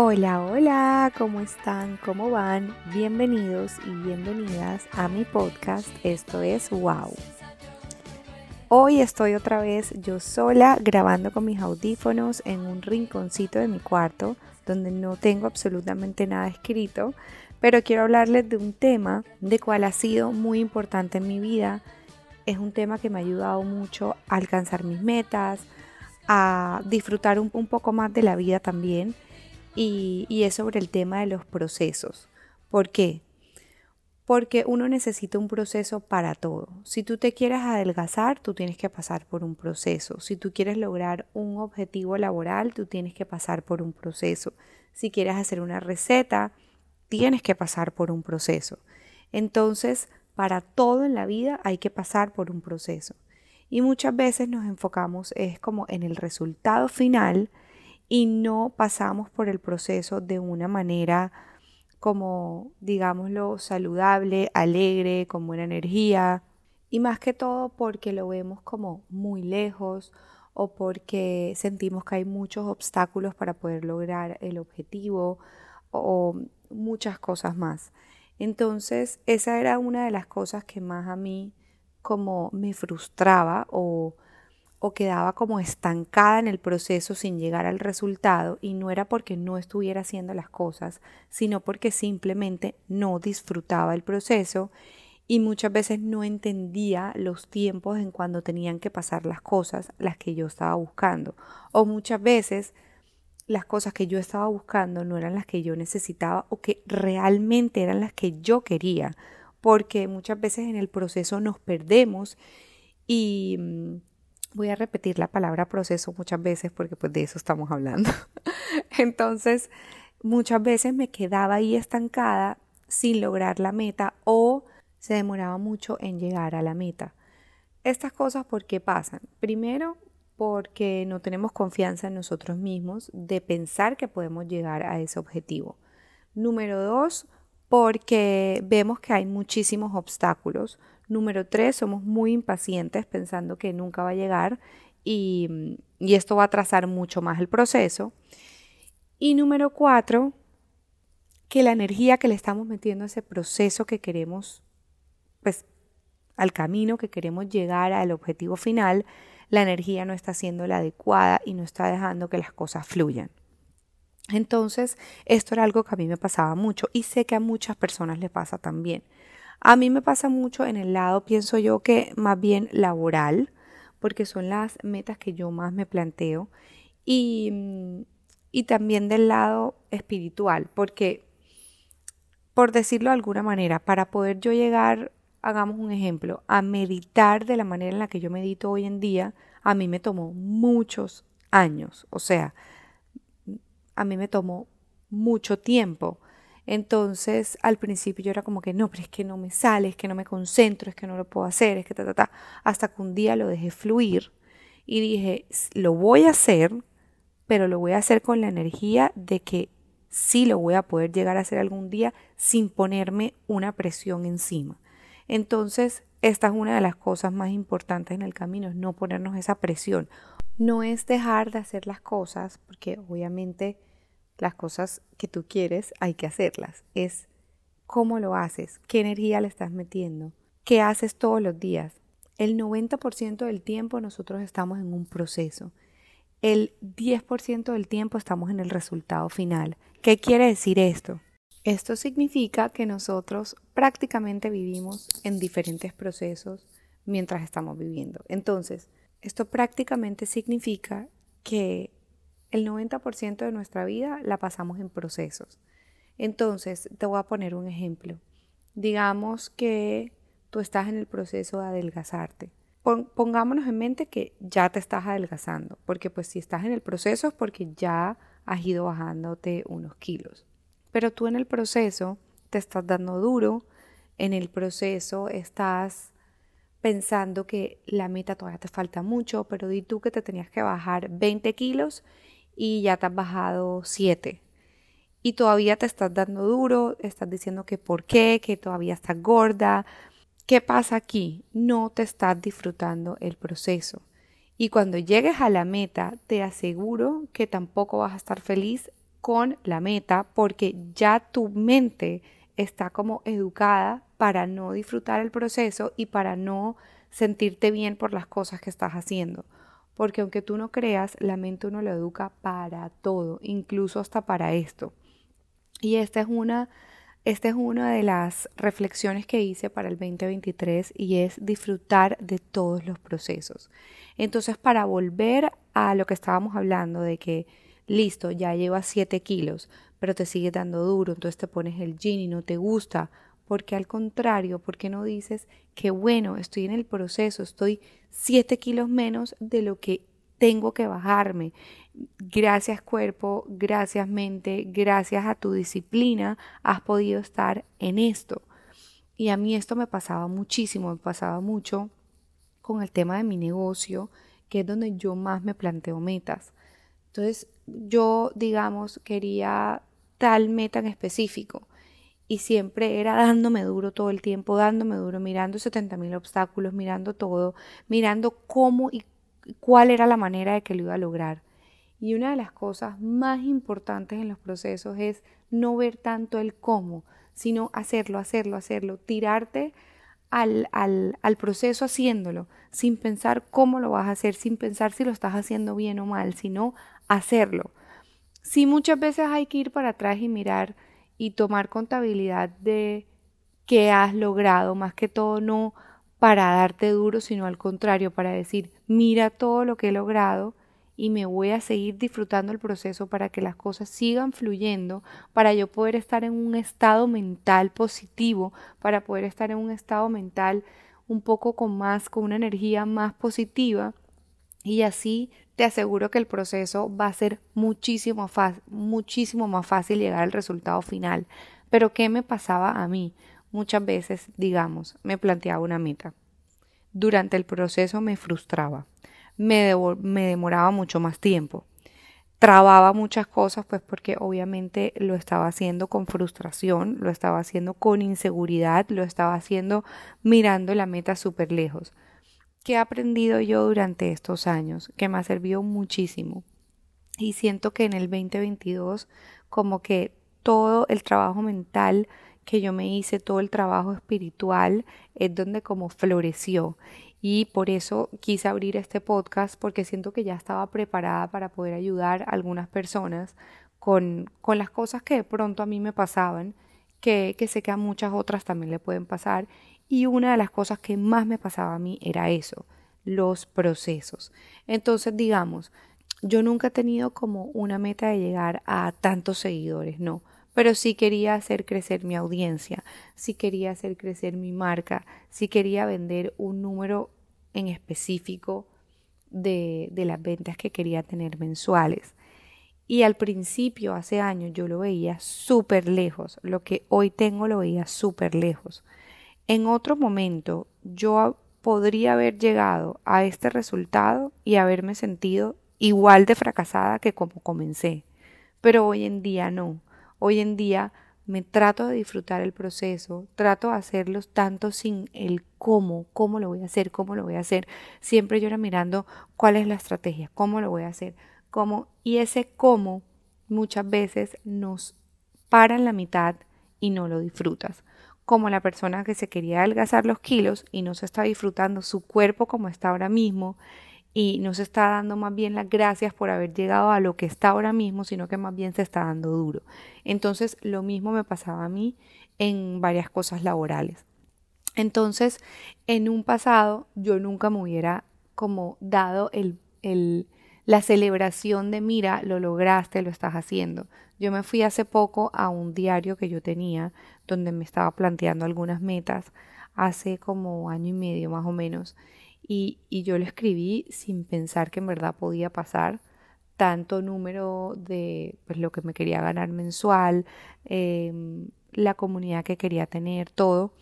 Hola, hola, ¿cómo están? ¿Cómo van? Bienvenidos y bienvenidas a mi podcast. Esto es Wow. Hoy estoy otra vez yo sola grabando con mis audífonos en un rinconcito de mi cuarto donde no tengo absolutamente nada escrito, pero quiero hablarles de un tema de cual ha sido muy importante en mi vida. Es un tema que me ha ayudado mucho a alcanzar mis metas, a disfrutar un, un poco más de la vida también y, es sobre el tema de los procesos. ¿Por qué? Porque uno necesita un proceso para todo. Si tú te quieres adelgazar, tú tienes que pasar por un proceso. Si tú quieres lograr un objetivo laboral, tú tienes que pasar por un proceso. Si quieres hacer una receta, tienes que pasar por un proceso. Entonces, para todo en la vida hay que pasar por un proceso. Y muchas veces nos enfocamos es como en el resultado final y no pasamos por el proceso de una manera como, digámoslo, saludable, alegre, con buena energía. Y más que todo porque lo vemos como muy lejos o porque sentimos que hay muchos obstáculos para poder lograr el objetivo o muchas cosas más. Entonces, esa era una de las cosas que más a mí como me frustraba o o quedaba como estancada en el proceso sin llegar al resultado y no era porque no estuviera haciendo las cosas, sino porque simplemente no disfrutaba el proceso y muchas veces no entendía los tiempos en cuando tenían que pasar las cosas, las que yo estaba buscando. O muchas veces las cosas que yo estaba buscando no eran las que yo necesitaba o que realmente eran las que yo quería, porque muchas veces en el proceso nos perdemos y mm, Voy a repetir la palabra proceso muchas veces porque pues de eso estamos hablando. Entonces, muchas veces me quedaba ahí estancada sin lograr la meta o se demoraba mucho en llegar a la meta. Estas cosas, ¿por qué pasan? Primero, porque no tenemos confianza en nosotros mismos de pensar que podemos llegar a ese objetivo. Número dos, porque vemos que hay muchísimos obstáculos. Número tres, somos muy impacientes pensando que nunca va a llegar y, esto va a atrasar mucho más el proceso. Y número cuatro, que la energía que le estamos metiendo a ese proceso que queremos, pues al camino que queremos llegar al objetivo final, la energía no está siendo la adecuada y no está dejando que las cosas fluyan. Entonces, esto era algo que a mí me pasaba mucho y sé que a muchas personas le pasa también. A mí me pasa mucho en el lado, pienso yo, que más bien laboral, porque son las metas que yo más me planteo, y, mm, y también del lado espiritual, porque, por decirlo de alguna manera, para poder yo llegar, hagamos un ejemplo, a meditar de la manera en la que yo medito hoy en día, a mí me tomó muchos años, o sea, a mí me tomó mucho tiempo entonces, al principio yo era como que no, pero es que no me sale, es que no me concentro, es que no lo puedo hacer, es que ta, ta, ta. Hasta que un día lo dejé fluir y dije, lo voy a hacer, pero lo voy a hacer con la energía de que sí lo voy a poder llegar a hacer algún día sin ponerme una presión encima. Entonces, esta es una de las cosas más importantes en el camino, no ponernos esa presión. No es dejar de hacer las cosas, porque obviamente las cosas que tú quieres hay que hacerlas. Es cómo lo haces, qué energía le estás metiendo, qué haces todos los días. El 90% del tiempo nosotros estamos en un proceso. El 10% del tiempo estamos en el resultado final. ¿Qué quiere decir esto? Esto significa que nosotros prácticamente vivimos en diferentes procesos mientras estamos viviendo. Entonces, esto prácticamente significa que el 90% de nuestra vida la pasamos en procesos. Entonces, te voy a poner un ejemplo. Digamos que tú estás en el proceso de adelgazarte. Pongámonos en mente que ya te estás adelgazando, porque pues si estás en el proceso es porque ya has ido bajándote unos kilos. Pero tú en el proceso te estás dando duro, en el proceso estás pensando que la meta todavía te falta mucho, pero di tú que te tenías que bajar 20 kilos y ya te has bajado 7 y todavía te estás dando duro, estás diciendo que por qué, que todavía estás gorda. ¿Qué pasa aquí? No te estás disfrutando el proceso. Y cuando llegues a la meta, te aseguro que tampoco vas a estar feliz con la meta porque ya tu mente está como educada para no disfrutar el proceso y para no sentirte bien por las cosas que estás haciendo. Porque aunque tú no creas, la mente uno lo educa para todo, incluso hasta para esto. Y esta es una, esta es una de las reflexiones que hice para el 2023 y es disfrutar de todos los procesos. Entonces, para volver a lo que estábamos hablando de que listo, ya llevas 7 kilos, pero te sigue dando duro, entonces te pones el jean y no te gusta. Porque al contrario, ¿por qué no dices que bueno, estoy en el proceso, estoy 7 kilos menos de lo que tengo que bajarme? Gracias cuerpo, gracias mente, gracias a tu disciplina, has podido estar en esto. Y a mí esto me pasaba muchísimo, me pasaba mucho con el tema de mi negocio, que es donde yo más me planteo metas. Entonces, yo, digamos, quería tal meta en específico y siempre era dándome duro todo el tiempo, dándome duro, mirando 70 mil obstáculos, mirando todo, mirando cómo y cuál era la manera de que lo iba a lograr. Y una de las cosas más importantes en los procesos es no ver tanto el cómo, sino hacerlo, hacerlo, hacerlo, tirarte al, al, al, proceso haciéndolo, sin pensar cómo lo vas a hacer, sin pensar si lo estás haciendo bien o mal, sino hacerlo. Sí, muchas veces hay que ir para atrás y mirar y tomar contabilidad de qué has logrado, más que todo no para darte duro, sino al contrario, para decir, mira todo lo que he logrado y me voy a seguir disfrutando el proceso para que las cosas sigan fluyendo, para yo poder estar en un estado mental positivo, para poder estar en un estado mental un poco con más, con una energía más positiva y así te aseguro que el proceso va a ser muchísimo, más fácil llegar al resultado final. Pero ¿qué me pasaba a mí? Muchas veces, digamos, me planteaba una meta. Durante el proceso me frustraba, me, me demoraba mucho más tiempo, trababa muchas cosas, pues porque obviamente lo estaba haciendo con frustración, lo estaba haciendo con inseguridad, lo estaba haciendo mirando la meta súper lejos. ¿Qué he aprendido yo durante estos años? Que me ha servido muchísimo. Y siento que en el 2022 como que todo el trabajo mental que yo me hice, todo el trabajo espiritual es donde como floreció. Y por eso quise abrir este podcast porque siento que ya estaba preparada para poder ayudar a algunas personas con, con las cosas que pronto a mí me pasaban, que, que sé que a muchas otras también le pueden pasar y una de las cosas que más me pasaba a mí era eso, los procesos. Entonces, digamos, yo nunca he tenido como una meta de llegar a tantos seguidores, no, pero sí quería hacer crecer mi audiencia, sí quería hacer crecer mi marca, sí quería vender un número en específico de, de las ventas que quería tener mensuales. Y al principio, hace años, yo lo veía súper lejos. Lo que hoy tengo lo veía súper lejos. En otro momento yo podría haber llegado a este resultado y haberme sentido igual de fracasada que como comencé. Pero hoy en día no. Hoy en día me trato de disfrutar el proceso, trato de hacerlo tanto sin el cómo, cómo lo voy a hacer, cómo lo voy a hacer. Siempre yo era mirando cuál es la estrategia, cómo lo voy a hacer, cómo. Y ese cómo muchas veces nos para en la mitad y no lo disfrutas como la persona que se quería adelgazar los kilos y no se está disfrutando su cuerpo como está ahora mismo y no se está dando más bien las gracias por haber llegado a lo que está ahora mismo, sino que más bien se está dando duro. Entonces lo mismo me pasaba a mí en varias cosas laborales. Entonces, en un pasado yo nunca me hubiera como dado el, el la celebración de mira, lo lograste, lo estás haciendo. Yo me fui hace poco a un diario que yo tenía donde me estaba planteando algunas metas hace como año y medio más o menos y, yo lo escribí sin pensar que en verdad podía pasar tanto número de pues, lo que me quería ganar mensual, em, la comunidad que quería tener, todo.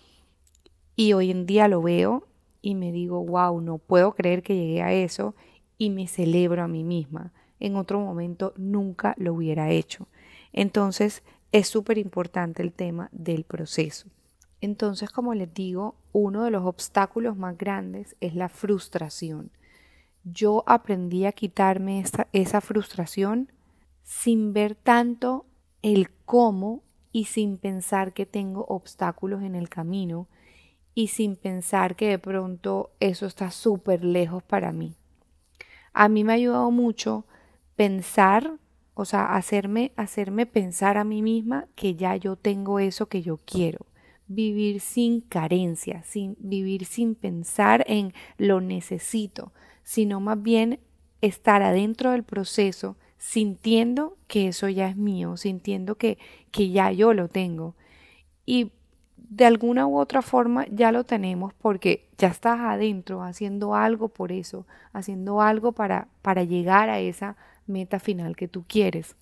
Y hoy en día lo veo y me digo, wow, no puedo creer que llegué a eso y me celebro a mí misma. En otro momento nunca lo hubiera hecho. Entonces es súper importante el tema del proceso. Entonces, como les digo, uno de los obstáculos más grandes es la frustración. Yo aprendí a quitarme esa, esa frustración sin ver tanto el cómo y sin pensar que tengo obstáculos en el camino y sin pensar que de pronto eso está súper lejos para mí. A mí me ha ayudado mucho pensar, o sea, hacerme, hacerme pensar a mí misma que ya yo tengo eso que yo quiero. Vivir sin carencia, sin vivir sin pensar en lo necesito, sino más bien estar adentro del proceso sintiendo que eso ya es mío, sintiendo que, que ya yo lo tengo. Y de alguna u otra forma ya lo tenemos porque ya estás adentro haciendo algo por eso, haciendo algo para, para llegar a esa meta final que tú quieres.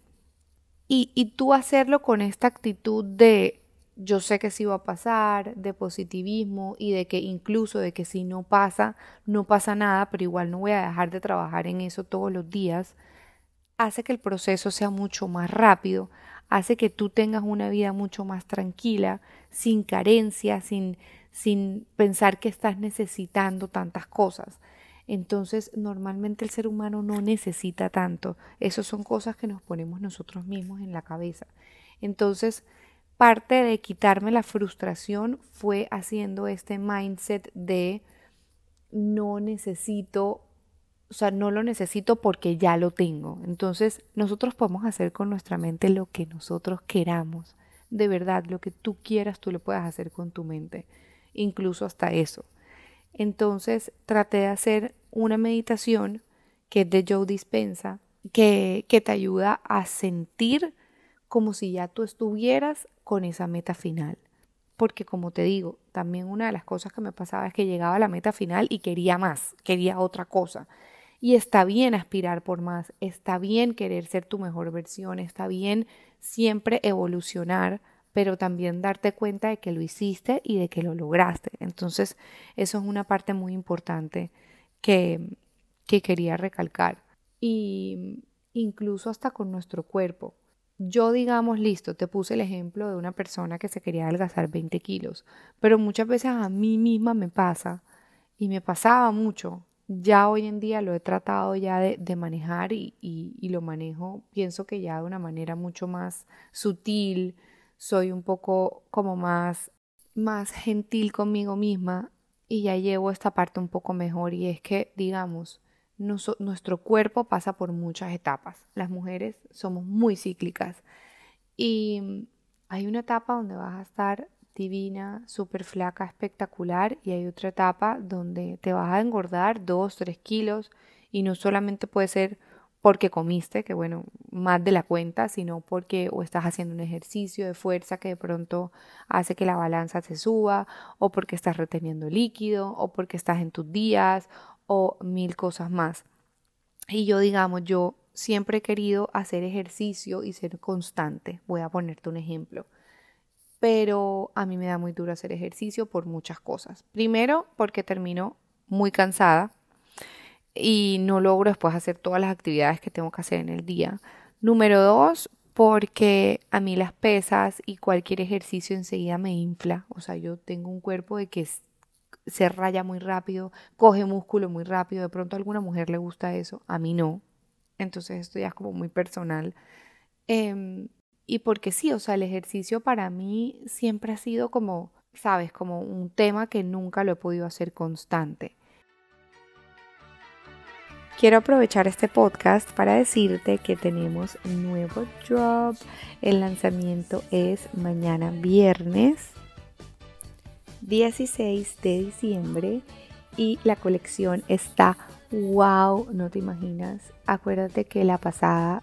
Y, y tú hacerlo con esta actitud de yo sé que sí va a pasar, de positivismo y de que incluso de que si no pasa, no pasa nada, pero igual no voy a dejar de trabajar en eso todos los días, hace que el proceso sea mucho más rápido, hace que tú tengas una vida mucho más tranquila, sin carencia, sin, sin pensar que estás necesitando tantas cosas. Entonces, normalmente el ser humano no necesita tanto. Esas son cosas que nos ponemos nosotros mismos en la cabeza. Entonces, parte de quitarme la frustración fue haciendo este mindset de no necesito o sea, no lo necesito porque ya lo tengo. Entonces, nosotros podemos hacer con nuestra mente lo que nosotros queramos. De verdad, lo que tú quieras, tú lo puedes hacer con tu mente. Incluso hasta eso. Entonces, traté de hacer una meditación que es de Joe Dispensa, que, que te ayuda a sentir como si ya tú estuvieras con esa meta final. Porque como te digo, también una de las cosas que me pasaba es que llegaba a la meta final y quería más, quería otra cosa. Y está bien aspirar por más, está bien querer ser tu mejor versión, está bien siempre evolucionar, pero también darte cuenta de que lo hiciste y de que lo lograste. Entonces, eso es una parte muy importante que, que quería recalcar. Y incluso hasta con nuestro cuerpo. Yo, digamos, listo, te puse el ejemplo de una persona que se quería adelgazar 20 kilos, pero muchas veces a mí misma me pasa, y me pasaba mucho, ya hoy en día lo he tratado ya de, manejar y, y, lo manejo, pienso que ya de una manera mucho más sutil, soy un poco como más, más gentil conmigo misma y ya llevo esta parte un poco mejor y es que, digamos, nuestro cuerpo pasa por muchas etapas. Las mujeres somos muy cíclicas y hay una etapa donde vas a estar divina, súper flaca, espectacular y hay otra etapa donde te vas a engordar 2, 3 kilos y no solamente puede ser porque comiste, que bueno, más de la cuenta, sino porque o estás haciendo un ejercicio de fuerza que de pronto hace que la balanza se suba, o porque estás reteniendo líquido, o porque estás en tus días, o mil cosas más. Y yo, digamos, yo siempre he querido hacer ejercicio y ser constante. Voy a ponerte un ejemplo pero a mí me da muy duro hacer ejercicio por muchas cosas. Primero, porque termino muy cansada y no logro después hacer todas las actividades que tengo que hacer en el día. Número dos, porque a mí las pesas y cualquier ejercicio enseguida me infla. O sea, yo tengo un cuerpo de que se raya muy rápido, coge músculo muy rápido. De pronto alguna mujer le gusta eso, a mí no. Entonces esto ya es como muy personal. Em, y porque sí, o sea, el ejercicio para mí siempre ha sido como, sabes, como un tema que nunca lo he podido hacer constante. Quiero aprovechar este podcast para decirte que tenemos nuevo drop. El lanzamiento es mañana viernes 16 de diciembre y la colección está wow, no te imaginas. Acuérdate que la pasada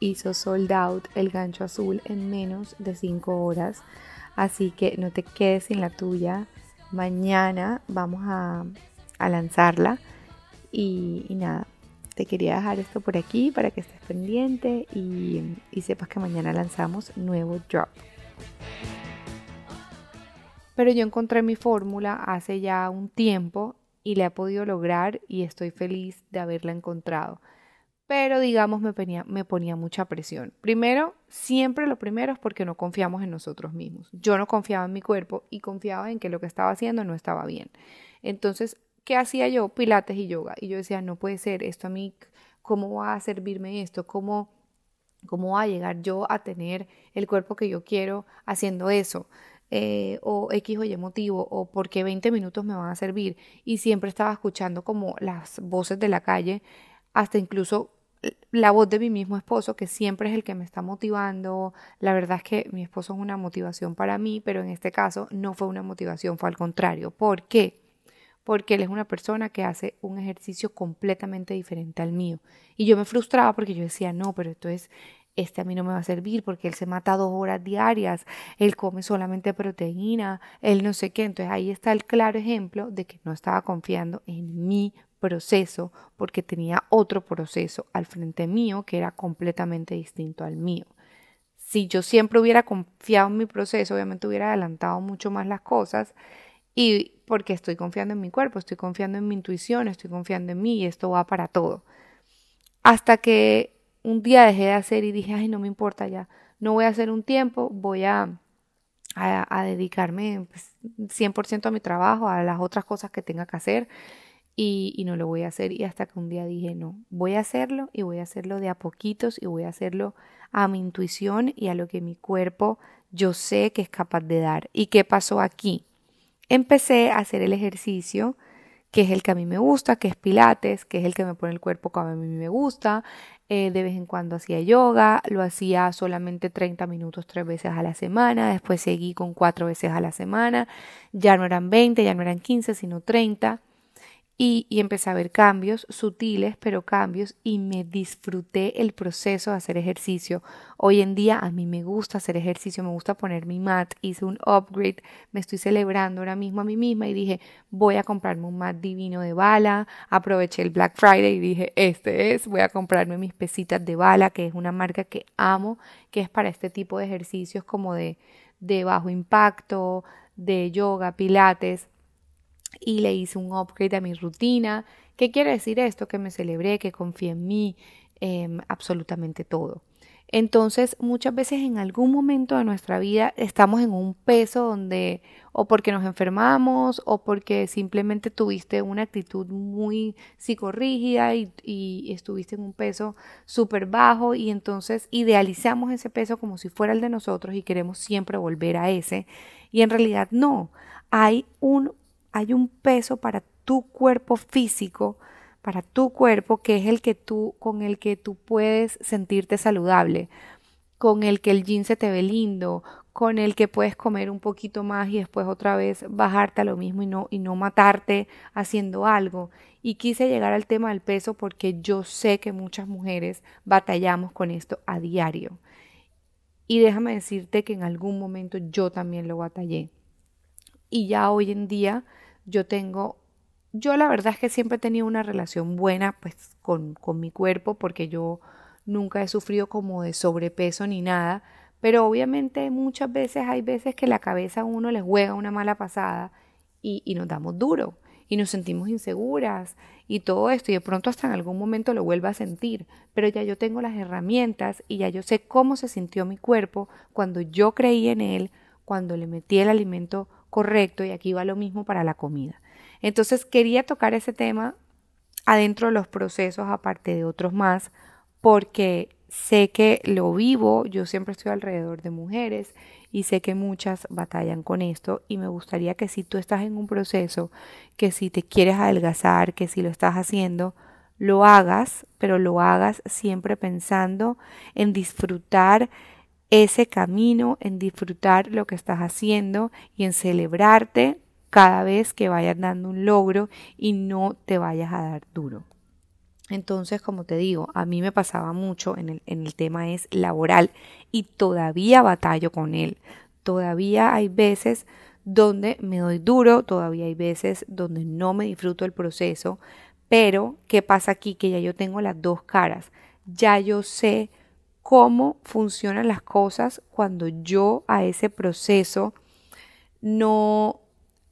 hizo sold out el gancho azul en menos de 5 horas. Así que no te quedes sin la tuya. Mañana vamos a, lanzarla. Y, nada, te quería dejar esto por aquí para que estés pendiente y, sepas que mañana lanzamos nuevo drop. Pero yo encontré mi fórmula hace ya un tiempo y la he podido lograr y estoy feliz de haberla encontrado pero digamos me ponía, me ponía mucha presión. Primero, siempre lo primero es porque no confiamos en nosotros mismos. Yo no confiaba en mi cuerpo y confiaba en que lo que estaba haciendo no estaba bien. Entonces, ¿qué hacía yo? Pilates y yoga. Y yo decía, no puede ser, esto a mí, ¿cómo va a servirme esto? ¿Cómo, ¿Cómo voy a llegar yo a tener el cuerpo que yo quiero haciendo eso? Eh, o X o Y motivo, o porque 20 minutos me van a servir. Y siempre estaba escuchando como las voces de la calle, hasta incluso la voz de mi mismo esposo, que siempre es el que me está motivando. La verdad es que mi esposo es una motivación para mí, pero en este caso no fue una motivación, fue al contrario. ¿Por qué? Porque él es una persona que hace un ejercicio completamente diferente al mío. Y yo me frustraba porque yo decía, no, pero esto es, este a mí no me va a servir porque él se mata dos horas diarias, él come solamente proteína, él no sé qué. Entonces ahí está el claro ejemplo de que no estaba confiando en mi proceso porque tenía otro proceso al frente mío que era completamente distinto al mío. Si yo siempre hubiera confiado en mi proceso, obviamente hubiera adelantado mucho más las cosas y porque estoy confiando en mi cuerpo, estoy confiando en mi intuición, estoy confiando en mí y esto va para todo. Hasta que un día dejé de hacer y dije, ay, no me importa ya, no voy a hacer un tiempo, voy a, a, dedicarme 100% pues, a mi trabajo, a las otras cosas que tenga que hacer y, no lo voy a hacer. Y hasta que un día dije, no, voy a hacerlo y voy a hacerlo de a poquitos y voy a hacerlo a mi intuición y a lo que mi cuerpo yo sé que es capaz de dar. ¿Y qué pasó aquí? Empecé a hacer el ejercicio que es el que a mí me gusta, que es Pilates, que es el que me pone el cuerpo como a mí me gusta. Eh, de vez en cuando hacía yoga, lo hacía solamente 30 minutos tres veces a la semana, después seguí con cuatro veces a la semana, ya no eran 20, ya no eran 15, sino 30 y, empecé a ver cambios sutiles, pero cambios y me disfruté el proceso de hacer ejercicio. Hoy en día a mí me gusta hacer ejercicio, me gusta poner mi mat, hice un upgrade, me estoy celebrando ahora mismo a mí misma y dije, voy a comprarme un mat divino de bala, aproveché el Black Friday y dije, este es, voy a comprarme mis pesitas de bala, que es una marca que amo, que es para este tipo de ejercicios como de, de bajo impacto, de yoga, pilates y le hice un upgrade a mi rutina. ¿Qué quiere decir esto? Que me celebré, que confié en mí, em, absolutamente todo. Entonces, muchas veces en algún momento de nuestra vida estamos en un peso donde o porque nos enfermamos o porque simplemente tuviste una actitud muy psicorrígida y, estuviste en un peso súper bajo y entonces idealizamos ese peso como si fuera el de nosotros y queremos siempre volver a ese. Y en realidad no, hay un hay un peso para tu cuerpo físico, para tu cuerpo, que es el que tú, con el que tú puedes sentirte saludable, con el que el jean se te ve lindo, con el que puedes comer un poquito más y después otra vez bajarte a lo mismo y no, y no matarte haciendo algo. Y quise llegar al tema del peso porque yo sé que muchas mujeres batallamos con esto a diario. Y déjame decirte que en algún momento yo también lo batallé. Y ya hoy en día yo tengo, yo la verdad es que siempre he tenido una relación buena pues con, con mi cuerpo porque yo nunca he sufrido como de sobrepeso ni nada, pero obviamente muchas veces hay veces que la cabeza a uno le juega una mala pasada y, y nos damos duro y nos sentimos inseguras y todo esto y de pronto hasta en algún momento lo vuelvo a sentir, pero ya yo tengo las herramientas y ya yo sé cómo se sintió mi cuerpo cuando yo creí en él, cuando le metí el alimento correcto y aquí va lo mismo para la comida. Entonces quería tocar ese tema adentro de los procesos, aparte de otros más, porque sé que lo vivo, yo siempre estoy alrededor de mujeres y sé que muchas batallan con esto y me gustaría que si tú estás en un proceso, que si te quieres adelgazar, que si lo estás haciendo, lo hagas, pero lo hagas siempre pensando en disfrutar ese camino, en disfrutar lo que estás haciendo y en celebrarte cada vez que vayas dando un logro y no te vayas a dar duro. Entonces, como te digo, a mí me pasaba mucho en el, en el tema es laboral y todavía batallo con él. Todavía hay veces donde me doy duro, todavía hay veces donde no me disfruto el proceso, pero ¿qué pasa aquí? Que ya yo tengo las dos caras. Ya yo sé cómo funcionan las cosas cuando yo a ese proceso no,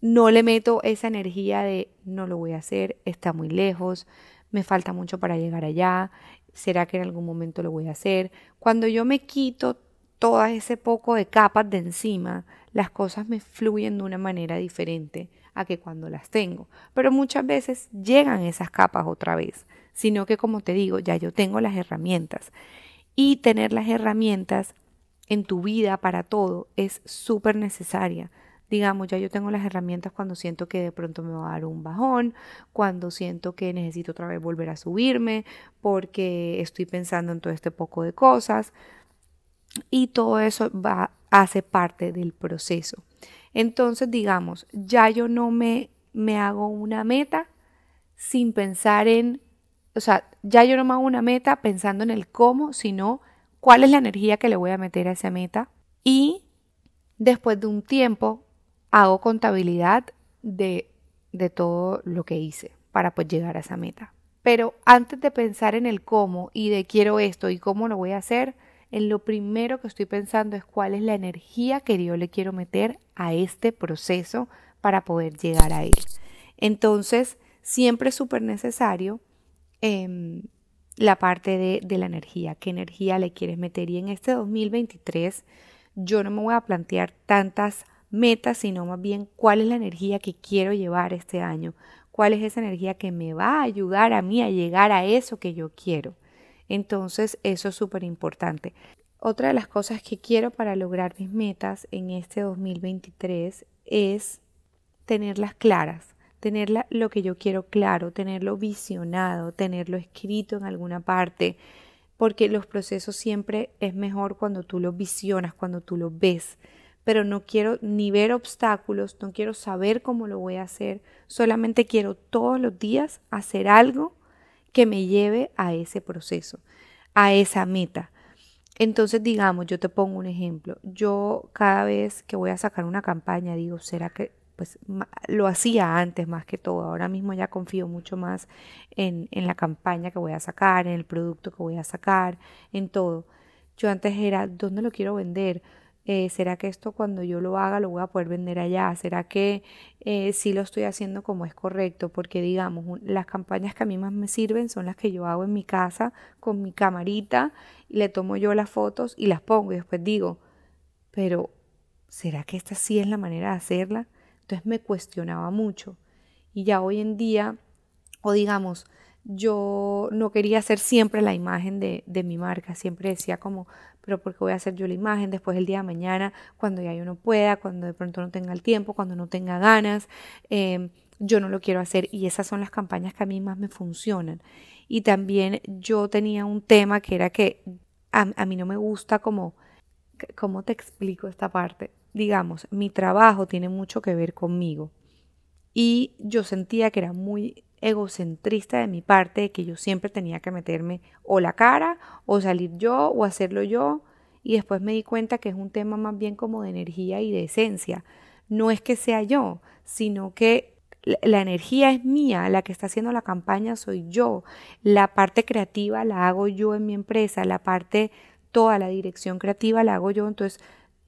no le meto esa energía de no lo voy a hacer, está muy lejos, me falta mucho para llegar allá, será que en algún momento lo voy a hacer. Cuando yo me quito todo ese poco de capas de encima, las cosas me fluyen de una manera diferente a que cuando las tengo. Pero muchas veces llegan esas capas otra vez, sino que como te digo, ya yo tengo las herramientas Y tener las herramientas en tu vida para todo es súper necesaria. Digamos, ya yo tengo las herramientas cuando siento que de pronto me va a dar un bajón, cuando siento que necesito otra vez volver a subirme, porque estoy pensando en todo este poco de cosas. Y todo eso va, hace parte del proceso. Entonces, digamos, ya yo no me, me hago una meta sin pensar en, o sea, ya yo no me hago una meta pensando en el cómo, sino cuál es la energía que le voy a meter a esa meta. Y después de un tiempo hago contabilidad de, de todo lo que hice para pues llegar a esa meta. Pero antes de pensar en el cómo y de quiero esto y cómo lo voy a hacer, en lo primero que estoy pensando es cuál es la energía que yo le quiero meter a este proceso para poder llegar a él. Entonces, siempre es súper necesario em, la parte de, de la energía, qué energía le quieres meter. Y en este 2023 yo no me voy a plantear tantas metas, sino más bien cuál es la energía que quiero llevar este año, cuál es esa energía que me va a ayudar a mí a llegar a eso que yo quiero. Entonces, eso es súper importante. Otra de las cosas que quiero para lograr mis metas en este 2023 es tenerlas claras, tener lo que yo quiero claro, tenerlo visionado, tenerlo escrito en alguna parte, porque los procesos siempre es mejor cuando tú los visionas, cuando tú los ves pero no quiero ni ver obstáculos, no quiero saber cómo lo voy a hacer, solamente quiero todos los días hacer algo que me lleve a ese proceso, a esa meta. Entonces, digamos, yo te pongo un ejemplo. Yo cada vez que voy a sacar una campaña digo, ¿será que pues lo hacía antes más que todo? Ahora mismo ya confío mucho más en, en la campaña que voy a sacar, en el producto que voy a sacar, en todo. Yo antes era, ¿dónde lo quiero vender? Eh, ¿Será que esto cuando yo lo haga lo voy a poder vender allá? ¿Será que eh, sí lo estoy haciendo como es correcto? Porque digamos, las campañas que a mí más me sirven son las que yo hago en mi casa con mi camarita y le tomo yo las fotos y las pongo y después digo, pero ¿será que esta sí es la manera de hacerla? Entonces me cuestionaba mucho y ya hoy en día, o digamos, yo no quería hacer siempre la imagen de, de, mi marca, siempre decía como, pero porque voy a hacer yo la imagen después el día de mañana, cuando ya yo no pueda, cuando de pronto no tenga el tiempo, cuando no tenga ganas, em, yo no lo quiero hacer y esas son las campañas que a mí más me funcionan. Y también yo tenía un tema que era que a, a mí no me gusta como, ¿cómo te explico esta parte? Digamos, mi trabajo tiene mucho que ver conmigo. Y yo sentía que era muy egocentrista de mi parte, que yo siempre tenía que meterme o la cara, o salir yo, o hacerlo yo, y después me di cuenta que es un tema más bien como de energía y de esencia. No es que sea yo, sino que la energía es mía, la que está haciendo la campaña soy yo, la parte creativa la hago yo en mi empresa, la parte, toda la dirección creativa la hago yo, entonces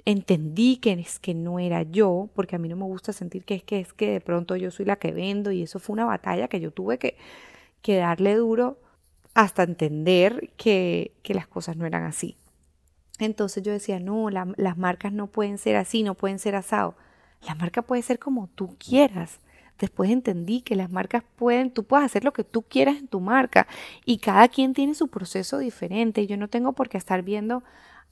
entendí que es que no era yo, porque a mí no me gusta sentir que es que es que de pronto yo soy la que vendo y eso fue una batalla que yo tuve que, darle duro hasta entender que, que las cosas no eran así. Entonces yo decía, no, las marcas no pueden ser así, no pueden ser asado. La marca puede ser como tú quieras. Después entendí que las marcas pueden, tú puedes hacer lo que tú quieras en tu marca y cada quien tiene su proceso diferente. Yo no tengo por qué estar viendo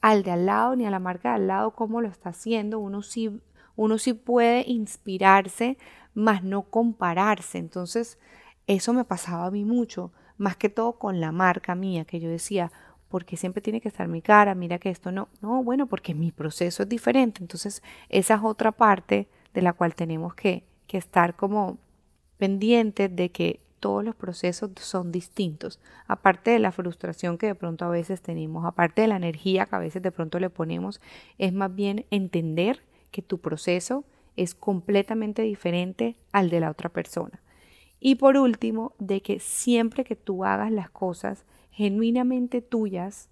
al de al lado ni a la marca de al lado cómo lo está haciendo. Uno sí, uno sí puede inspirarse, más no compararse. Entonces, eso me pasaba a mí mucho, más que todo con la marca mía, que yo decía, porque siempre tiene que estar mi cara, mira que esto no, no, bueno, porque mi proceso es diferente. Entonces, esa es otra parte de la cual tenemos que, que estar como pendientes de que todos los procesos son distintos. Aparte de la frustración que de pronto a veces tenemos, aparte de la energía que a veces de pronto le ponemos, es más bien entender que tu proceso es completamente diferente al de la otra persona. Y por último, de que siempre que tú hagas las cosas genuinamente tuyas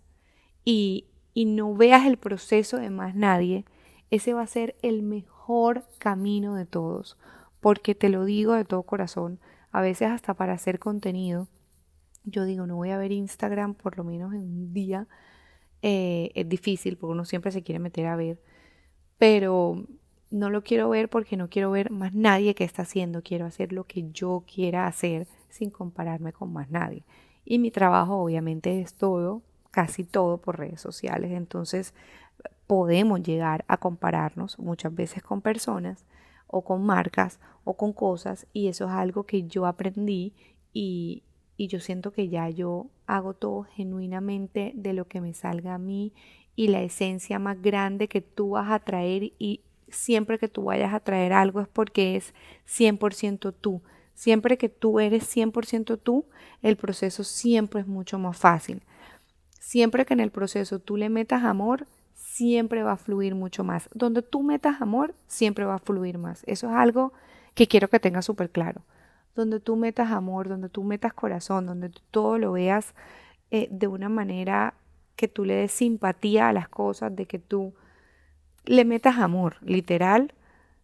y, y no veas el proceso de más nadie, ese va a ser el mejor camino de todos. Porque te lo digo de todo corazón, a veces hasta para hacer contenido. Yo digo, no voy a ver Instagram por lo menos en un día. Eh, es difícil porque uno siempre se quiere meter a ver. Pero no lo quiero ver porque no quiero ver más nadie que está haciendo. Quiero hacer lo que yo quiera hacer sin compararme con más nadie. Y mi trabajo obviamente es todo casi todo por redes sociales. Entonces podemos llegar a compararnos muchas veces con personas o con marcas o con cosas y eso es algo que yo aprendí y, y yo siento que ya yo hago todo genuinamente de lo que me salga a mí y la esencia más grande que tú vas a traer y siempre que tú vayas a traer algo es porque es 100% tú. Siempre que tú eres 100% tú, el proceso siempre es mucho más fácil. Siempre que en el proceso tú le metas amor, siempre va a fluir mucho más. Donde tú metas amor, siempre va a fluir más. Eso es algo que quiero que tengas súper claro. Donde tú metas amor, donde tú metas corazón, donde tú todo lo veas eh, de una manera que tú le des simpatía a las cosas, de que tú le metas amor, literal.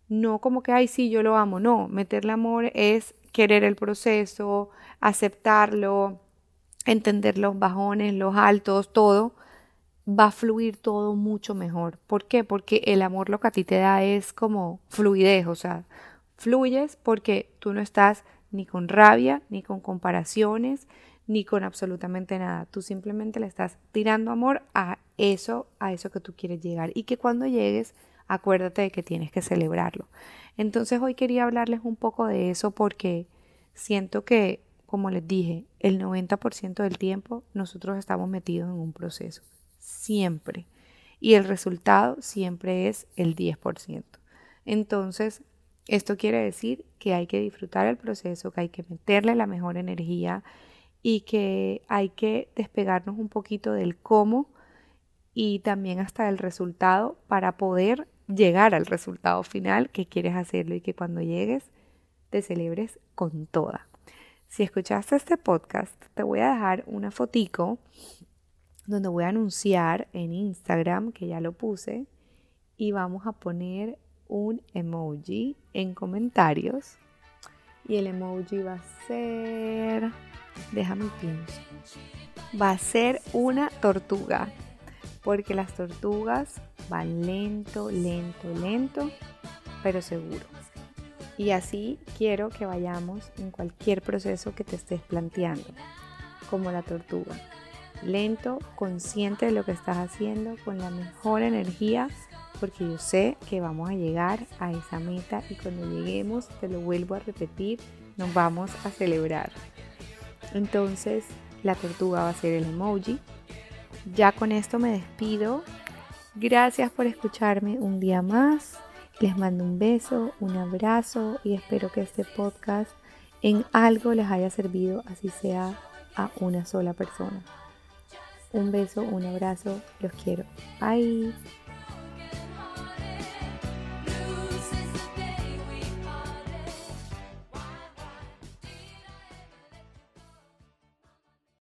No como que, ay, sí, yo lo amo. No, meterle amor es querer el proceso, aceptarlo, entender los bajones, los altos, todo va a fluir todo mucho mejor. ¿Por qué? Porque el amor lo que a ti te da es como fluidez, o sea, fluyes porque tú no estás ni con rabia, ni con comparaciones, ni con absolutamente nada. Tú simplemente le estás tirando amor a eso, a eso que tú quieres llegar. Y que cuando llegues, acuérdate de que tienes que celebrarlo. Entonces hoy quería hablarles un poco de eso porque siento que, como les dije, el 90% del tiempo nosotros estamos metidos en un proceso siempre. Y el resultado siempre es el 10%. Entonces, esto quiere decir que hay que disfrutar el proceso, que hay que meterle la mejor energía y que hay que despegarnos un poquito del cómo y también hasta el resultado para poder llegar al resultado final que quieres hacerlo y que cuando llegues te celebres con toda. Si escuchaste este podcast, te voy a dejar una fotico donde voy a anunciar en Instagram, que ya lo puse, y vamos a poner un emoji en comentarios. Y el emoji va a ser, déjame pienso, va a ser una tortuga, porque las tortugas van lento, lento, lento, pero seguro. Y así quiero que vayamos en cualquier proceso que te estés planteando, como la tortuga lento, consciente de lo que estás haciendo, con la mejor energía, porque yo sé que vamos a llegar a esa meta y cuando lleguemos, te lo vuelvo a repetir, nos vamos a celebrar. Entonces, la tortuga va a ser el emoji. Ya con esto me despido. Gracias por escucharme un día más. Les mando un beso, un abrazo y espero que este podcast en algo les haya servido, así sea a una sola persona. Un beso, un abrazo, los quiero. Bye.